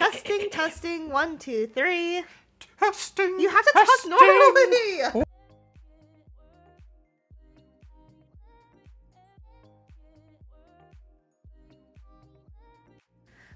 testing, testing. One, two, three. Testing. You have to testing. talk normally.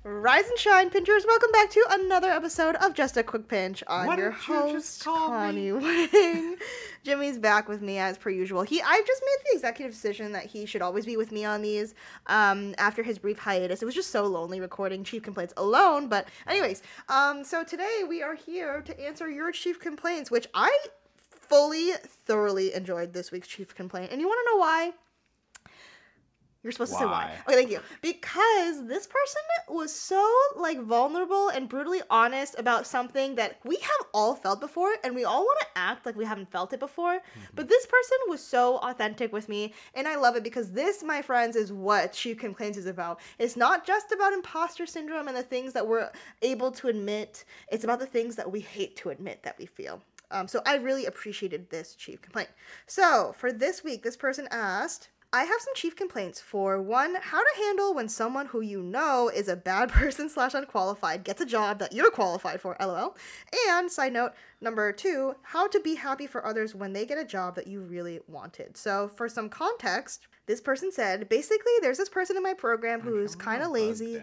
Rise and shine, pinchers. Welcome back to another episode of Just a Quick Pinch. I'm Why your don't you host, Connie me? Wing. Jimmy's back with me as per usual. He, I've just made the executive decision that he should always be with me on these. Um, after his brief hiatus, it was just so lonely recording chief complaints alone. But anyways, um, so today we are here to answer your chief complaints, which I fully, thoroughly enjoyed this week's chief complaint. And you want to know why? You're supposed to say why. Why? Okay, thank you. Because this person was so like vulnerable and brutally honest about something that we have all felt before and we all want to act like we haven't felt it before. But this person was so authentic with me and I love it because this, my friends, is what chief complaints is about. It's not just about imposter syndrome and the things that we're able to admit. It's about the things that we hate to admit that we feel. Um, so I really appreciated this chief complaint. So for this week, this person asked, I have some chief complaints for one, how to handle when someone who you know is a bad person slash unqualified gets a job that you're qualified for, lol. And side note, number two, how to be happy for others when they get a job that you really wanted. So for some context, this person said, basically, there's this person in my program who's kind of lazy.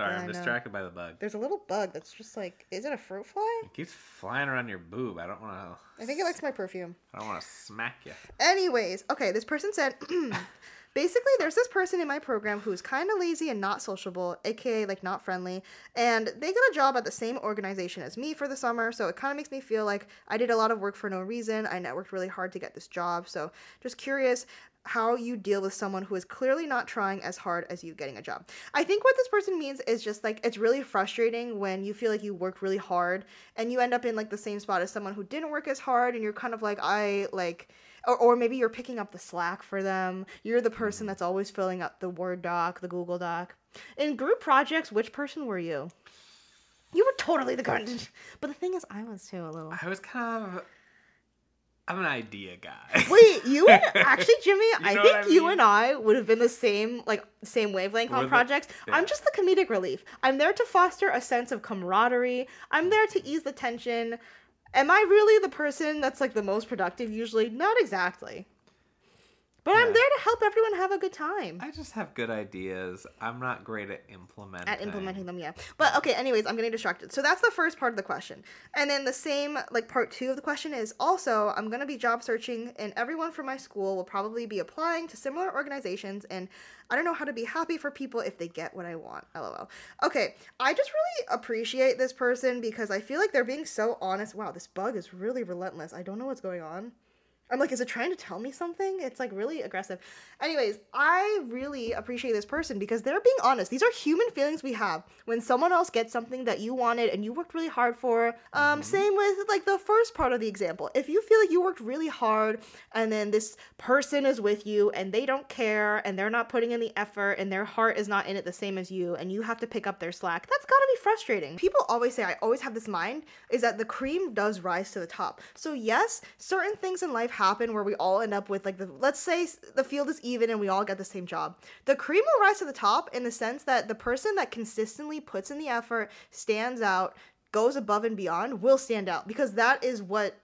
Sorry, Yeah, I'm distracted by the bug. There's a little bug that's just like, is it a fruit fly? It keeps flying around your boob. I don't want to. I think it likes my perfume. I don't want to smack you. Anyways, okay, this person said basically there's this person in my program who's kind of lazy and not sociable, aka like not friendly, and they got a job at the same organization as me for the summer, so it kind of makes me feel like I did a lot of work for no reason. I networked really hard to get this job, so just curious how you deal with someone who is clearly not trying as hard as you getting a job. I think what this person means is just like it's really frustrating when you feel like you work really hard and you end up in like the same spot as someone who didn't work as hard and you're kind of like I like or, or maybe you're picking up the slack for them. You're the person mm-hmm. that's always filling up the Word doc, the Google doc. In group projects, which person were you? You were totally the grunt. But the thing is, I was too a little. I was kind of. I'm an idea guy. Wait, you and actually, Jimmy, I think I you mean? and I would have been the same, like same wavelength We're on the- projects. I'm just the comedic relief. I'm there to foster a sense of camaraderie. I'm there to ease the tension. Am I really the person that's like the most productive? Usually, not exactly. But I'm there to help everyone have a good time. I just have good ideas. I'm not great at implementing. at implementing them yeah. But okay anyways i'm getting distracted. So that's the first part of the question. And then the same like part two of the question is also i'm going to be job searching and everyone from my school will probably be applying to similar organizations and i don't know how to be happy for people if they get what i want. Lol. Okay i just really appreciate this person because i feel like they're being so honest. Wow this bug is really relentless. I don't know what's going on I'm like, is it trying to tell me something? It's like really aggressive. Anyways, I really appreciate this person because they're being honest. These are human feelings we have when someone else gets something that you wanted and you worked really hard for. Um, same with like the first part of the example. If you feel like you worked really hard and then this person is with you and they don't care and they're not putting in the effort and their heart is not in it the same as you and you have to pick up their slack, that's gotta be frustrating. People always say, I always have this mind, is that the cream does rise to the top. So, yes, certain things in life happen where we all end up with like the let's say the field is even and we all get the same job. The cream will rise to the top in the sense that the person that consistently puts in the effort, stands out, goes above and beyond will stand out because that is what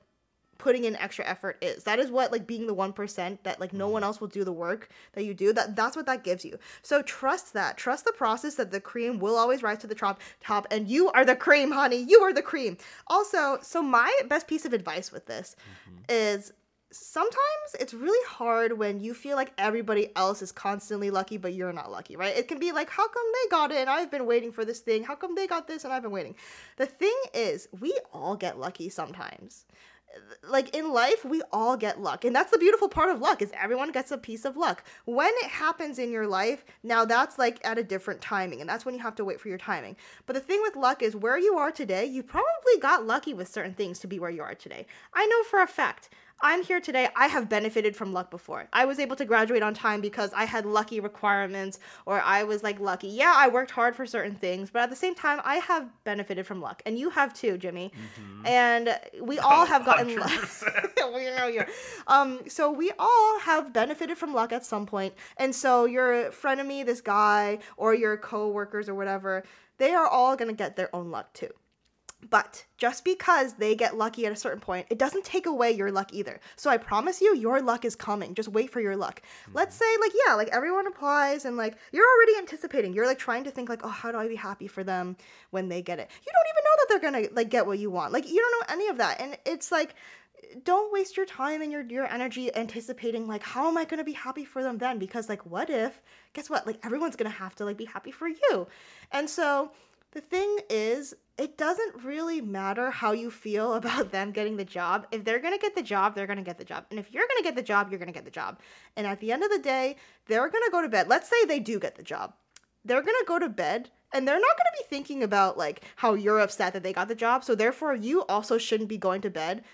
putting in extra effort is. That is what like being the 1% that like no mm-hmm. one else will do the work that you do. That that's what that gives you. So trust that. Trust the process that the cream will always rise to the top top and you are the cream, honey. You are the cream. Also, so my best piece of advice with this mm-hmm. is sometimes it's really hard when you feel like everybody else is constantly lucky but you're not lucky right? It can be like how come they got it and i've been waiting for this thing. How come they got this and i've been waiting? The thing is we all get lucky sometimes. Like in life we all get luck and that's the beautiful part of luck is everyone gets a piece of luck. When it happens in your life now that's like at a different timing and that's when you have to wait for your timing. But the thing with luck is where you are today you probably got lucky with certain things to be where you are today. I know for a fact I'm here today. I have benefited from luck before. I was able to graduate on time because I had lucky requirements or I was like lucky. Yeah, I worked hard for certain things, but at the same time, I have benefited from luck. And you have too, Jimmy. Mm-hmm. And we all have gotten luck. 100%. we know you. Um, so we all have benefited from luck at some point. And so your frenemy, this guy, or your co-workers or whatever, they are all gonna get their own luck too. But just because they get lucky at a certain point, it doesn't take away your luck either. So I promise you, your luck is coming. Just wait for your luck. Let's mm-hmm. say, like, yeah, like everyone applies and like you're already anticipating. You're like trying to think, like, oh, how do I be happy for them when they get it? You don't even know that they're gonna like get what you want. Like, you don't know any of that. And it's like, don't waste your time and your your energy anticipating like how am I gonna be happy for them then? Because like what if guess what? Like everyone's gonna have to like be happy for you. And so the thing is, it doesn't really matter how you feel about them getting the job. If they're gonna get the job, they're gonna get the job. And if you're gonna get the job, you're gonna get the job. And at the end of the day, they're gonna go to bed. Let's say they do get the job. They're gonna go to bed and they're not gonna be thinking about like how you're upset that they got the job. So therefore you also shouldn't be going to bed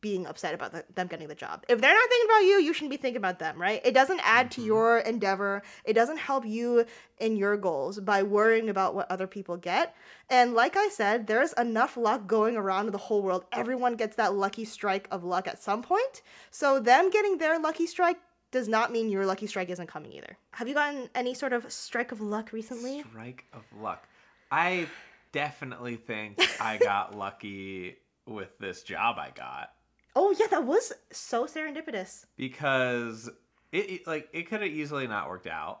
being upset about the, them getting the job. If they're not thinking about you, you shouldn't be thinking about them, right? It doesn't add to mm-hmm. your endeavor. It doesn't help you in your goals by worrying about what other people get. And like I said, there's enough luck going around in the whole world. Everyone gets that lucky strike of luck at some point. So them getting their lucky strike does not mean your lucky strike isn't coming either. Have you gotten any sort of strike of luck recently? Strike of luck. I definitely think I got lucky with this job I got Oh yeah, that was so serendipitous. because it, it like it could have easily not worked out,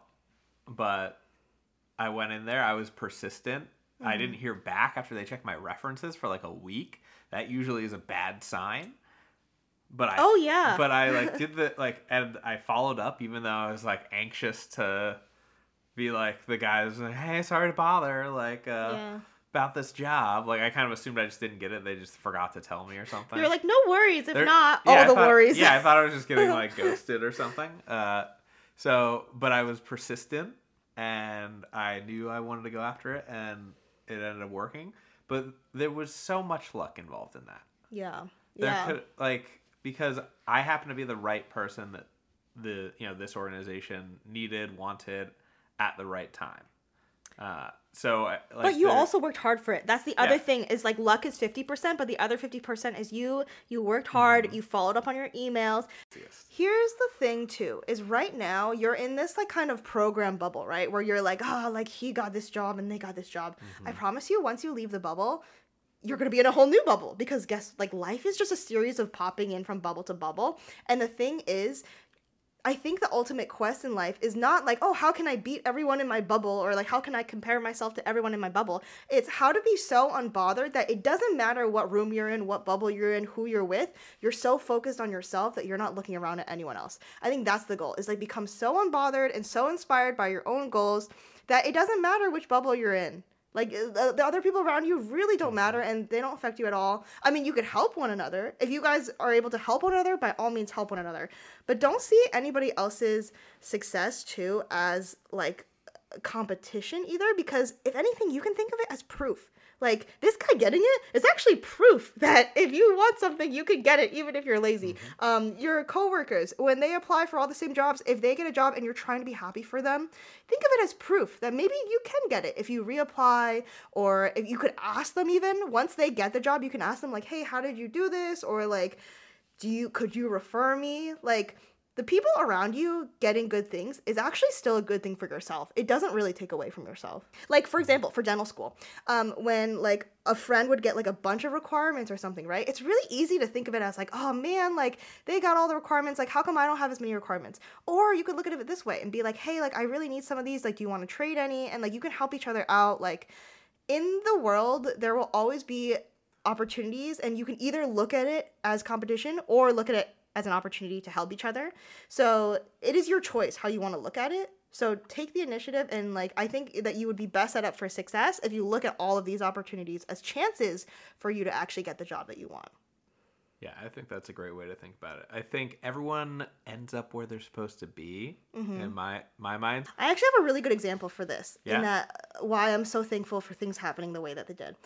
but I went in there. I was persistent. I Mm-hmm. didn't hear back after they checked my references for like a week. That usually is a bad sign. But I Oh yeah. but I like did the like and I followed up even though I was like anxious to be like the guys like, hey sorry to bother like uh yeah. About this job like I kind of assumed I just didn't get it they just forgot to tell me or something You're like, no worries. If They're- not, yeah, I all the thought- worries. yeah I thought I was just getting like ghosted or something uh so but I was persistent and I knew I wanted to go after it and it ended up working but there was so much luck involved in that yeah. there Yeah. could like because I happen to be the right person that the you know this organization needed wanted at the right time. Uh, so like but you also worked hard for it. That's the other Yeah. thing is like luck is 50%, but the other 50% is you. You worked hard, Mm-hmm. you followed up on your emails. Here's the thing too is right now you're in this like kind of program bubble, right? Where you're like, "Oh, like he got this job and they got this job." I Mm-hmm. promise you once you leave the bubble, you're going to be in a whole new bubble because guess like life is just a series of popping in from bubble to bubble. And the thing is, I think the ultimate quest in life is not like, oh, how can I beat everyone in my bubble or like how can I compare myself to everyone in my bubble? It's how to be so unbothered that it doesn't matter what room you're in, what bubble you're in, who you're with. You're so focused on yourself that you're not looking around at anyone else. I think that's the goal. Is like become so unbothered and so inspired by your own goals that it doesn't matter which bubble you're in. Like uh, the, the other people around you really don't matter and they don't affect you at all. I mean, you could help one another. If you guys are able to help one another, by all means help one another. But don't see anybody else's success too as like competition either because if anything, you can think of it as proof. Like this guy getting it is actually proof that if you want something, you can get it even if you're lazy. Um, your coworkers, when they apply for all the same jobs, if they get a job and you're trying to be happy for them, think of it as proof that maybe you can get it if you reapply or if you could ask them even once they get the job, you can ask them like, "Hey, how did you do this?" or like, "Do you could you refer me?" Like the people around you getting good things is actually still a good thing for yourself. It doesn't really take away from yourself. Like for example, for dental school, um, when like a friend would get like a bunch of requirements or something, right? It's really easy to think of it as like, oh man, like they got all the requirements. Like how come I don't have as many requirements? Or you could look at it this way and be like, hey, like I really need some of these. Like, do you want to trade any? And like you can help each other out. Like in the world, there will always be opportunities, and you can either look at it as competition or look at it as an opportunity to help each other. So it is your choice how you want to look at it. So take the initiative, and like I think that you would be best set up for success if you look at all of these opportunities as chances for you to actually get the job that you want. Yeah, I think that's a great way to think about it. I think everyone ends up where they're supposed to be Mm-hmm. in my my mind. I actually have a really good example for this Yeah? in that why I'm so thankful for things happening the way that they did.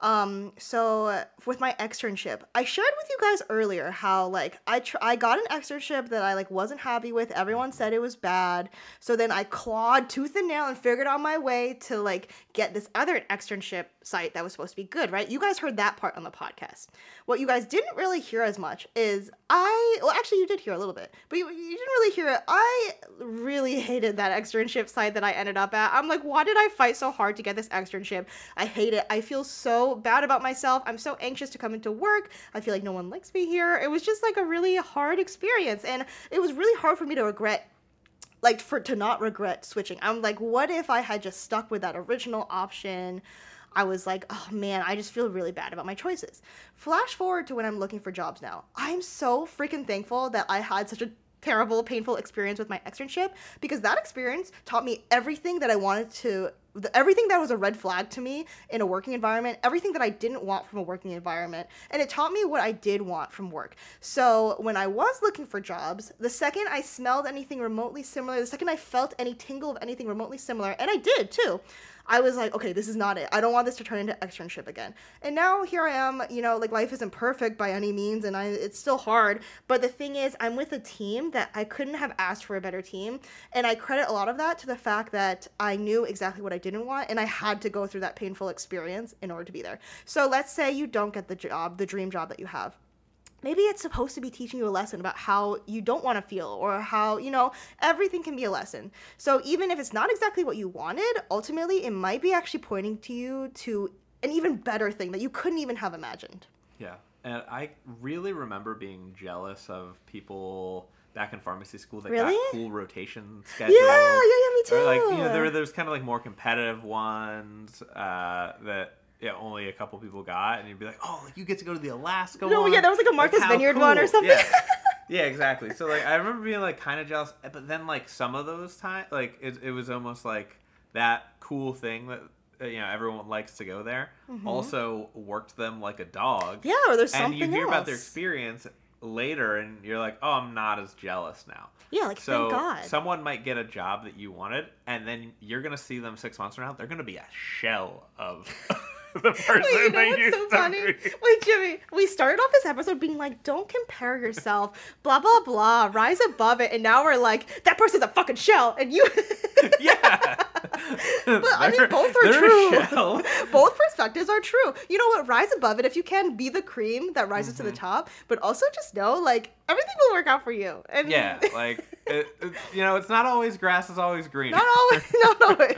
Um, so with my externship, I shared with you guys earlier how like I tr- I got an externship that I like wasn't happy with. Everyone said it was bad. So then I clawed tooth and nail and figured out my way to like get this other externship site that was supposed to be good, right? You guys heard that part on the podcast. What you guys didn't really hear as much is I well actually you did hear a little bit, but you, you didn't really hear it. I really hated that externship site that I ended up at. I'm like, why did I fight so hard to get this externship? I hate it. I feel so bad about myself. I'm so anxious to come into work. I feel like no one likes me here. It was just like a really hard experience and it was really hard for me to regret like for to not regret switching. I'm like, what if I had just stuck with that original option? I was like, oh man, I just feel really bad about my choices. Flash forward to when I'm looking for jobs now. I'm so freaking thankful that I had such a terrible, painful experience with my externship because that experience taught me everything that I wanted to everything that was a red flag to me in a working environment, everything that I didn't want from a working environment, and it taught me what I did want from work. So when I was looking for jobs, the second I smelled anything remotely similar, the second I felt any tingle of anything remotely similar, and I did too, I was like, okay, this is not it. I don't want this to turn into externship again. And now here I am, you know, like life isn't perfect by any means and I it's still hard, but the thing is I'm with a team that I couldn't have asked for a better team, and I credit a lot of that to the fact that I knew exactly what I didn't want and I had to go through that painful experience in order to be there. So let's say you don't get the job, the dream job that you have maybe it's supposed to be teaching you a lesson about how you don't want to feel or how you know everything can be a lesson so even if it's not exactly what you wanted ultimately it might be actually pointing to you to an even better thing that you couldn't even have imagined yeah and i really remember being jealous of people back in pharmacy school that Really? got cool rotation schedules. yeah yeah yeah me too Or like you know, there were there's kind of like more competitive ones uh, that yeah only a couple people got, and you'd be like, oh, like you get to go to the Alaska no one. yeah there was like a martha's how vineyard one or something Yeah. yeah, exactly. So like I remember being like kind of jealous, but then like some of those times, like it, it was almost like that cool thing that uh, you know everyone likes to go there. Also worked them like a dog. Mm-hmm. yeah or there's something. and you hear else about their experience later, and you're like, oh, I'm not as jealous now. yeah like So thank god someone might get a job that you wanted, and then you're gonna see them six months from now. They're gonna be a shell of the person Wait, you know what's used so funny? Wait, Jimmy, we started off this episode being like, don't compare yourself, blah, blah, blah, rise above it. And now we're like, that person's a fucking shell. And you. yeah. But I mean, both are true. Both perspectives are true. You know what? Rise above it if you can. Be the cream that rises to the Mm-hmm. top. But also just know, like, everything will work out for you. And Yeah, like it, it- you know, it's not always grass is always green. not always. No, no.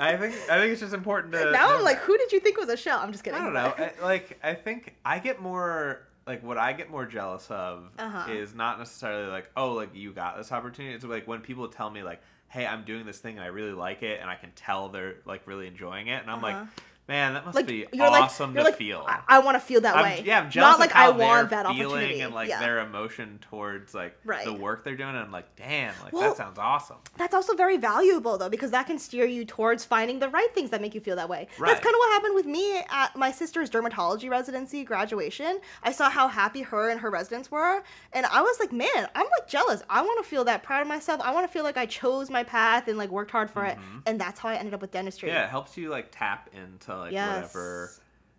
I think I think it's just important to. now I'm like, who did you think was a shell? I'm just kidding. I don't know. I, like I think I get more like what I get more jealous of Uh-huh. is not necessarily like oh like you got this opportunity. It's like when people tell me like hey I'm doing this thing and I really like it and I can tell they're like really enjoying it and I'm Uh-huh. like man that must like be you're awesome like, you're to like, feel. I, want to feel that I'm, way. yeah, I'm jealous Not like I want that feeling opportunity. and like yeah. their emotion towards like Right. the work they're doing. And I'm like, damn, like Well, that sounds awesome. That's also very valuable though, because that can steer you towards finding the right things that make you feel that way. Right. That's kind of what happened with me at my sister's dermatology residency graduation. I saw how happy her and her residents were, and I was like, man, I'm like jealous. I want to feel that proud of myself. I want to feel like I chose my path and like worked hard for it, and that's how I ended up with dentistry. Mm-hmm. Yeah, it helps you like tap into like Yes. whatever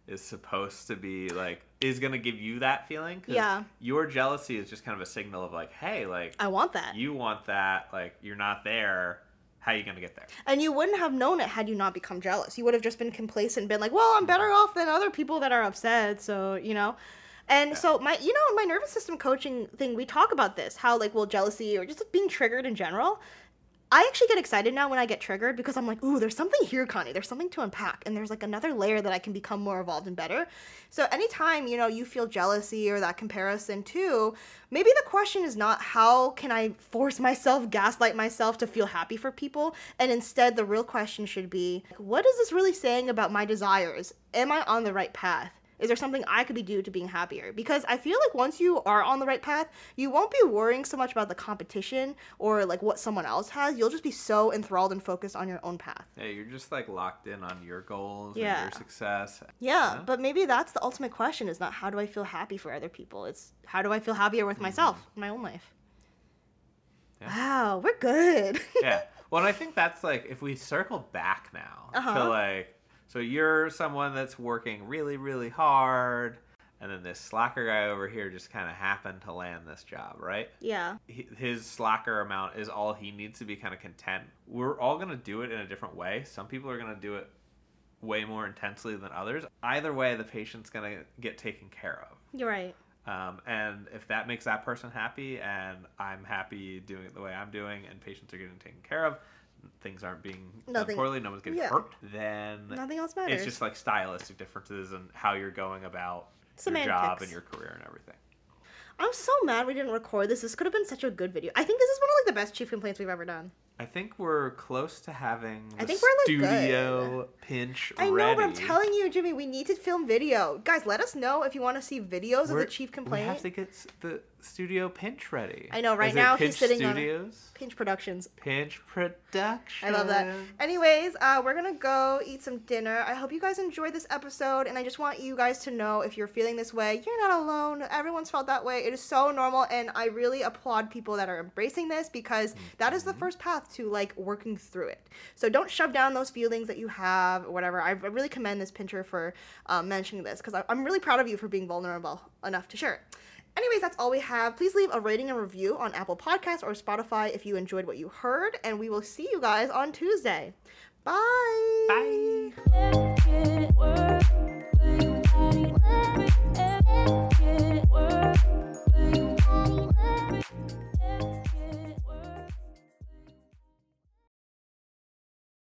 is supposed to be like is gonna give you that feeling. Yeah. Your jealousy is just kind of a signal of like, hey, like I want that. you want that, like you're not there. How are you gonna get there? And you wouldn't have known it had you not become jealous. You would have just been complacent, been like, "Well, I'm better mm-hmm. off than other people that are upset." So you know, and so my, you know, my nervous system coaching thing, we talk about this, how like, well, jealousy or just being triggered in general. I actually get excited now when I get triggered because I'm like, ooh, there's something here, Connie. There's something to unpack, and there's like another layer that I can become more evolved and better. So anytime you know you feel jealousy or that comparison too, maybe the question is not how can I force myself, gaslight myself to feel happy for people, and instead the real question should be, what is this really saying about my desires? Am I on the right path? Is there something I could be do to being happier? Because I feel like once you are on the right path, you won't be worrying so much about the competition or like what someone else has. You'll just be so enthralled and focused on your own path. Yeah, you're just like locked in on your goals Yeah. and your success. Yeah, Yeah. but maybe that's the ultimate question is not how do I feel happy for other people? It's how do I feel happier with myself in my own life? Yeah. Wow, we're good. yeah. Well, and I think that's like if we circle back now Uh-huh. to like So you're someone that's working really, really hard, and then this slacker guy over here just kind of happened to land this job, right? Yeah. His slacker amount is all he needs to be kind of content. We're all going to do it in a different way. Some people are going to do it way more intensely than others. Either way, the patient's going to get taken care of. You're right. Um, and if that makes that person happy and I'm happy doing it the way I'm doing and patients are getting taken care of, things aren't being done poorly, no one's getting yeah. hurt, then Nothing else matters. it's just like stylistic differences and how you're going about your job and your career and everything. I'm so mad we didn't record this. This could have been such a good video. I think this is one of like the best chief complaints we've ever done. I think we're close to having I think we're, like, studio pinch I know, but I'm telling you, Jimmy, we need to film video. Guys, let us know if you want to see videos We're- of the chief We complaint. have to get the studio pinch ready. I know, right now he's sitting on it. Studios? Pinch Productions. Pinch Production. I love that. Anyways, uh, we're gonna go eat some dinner. I hope you guys enjoyed this episode, and I just want you guys to know if you're feeling this way, you're not alone. Everyone's felt that way. It is so normal, and I really applaud people that are embracing this because that is the first path to like working through it. So don't shove down those feelings that you have or whatever. I really commend this pincher for um, mentioning this because I'm really proud of you for being vulnerable enough to share it. Anyways, that's all we have. Please leave a rating and review on Apple Podcasts or Spotify if you enjoyed what you heard, and we will see you guys on Tuesday. Bye. Bye.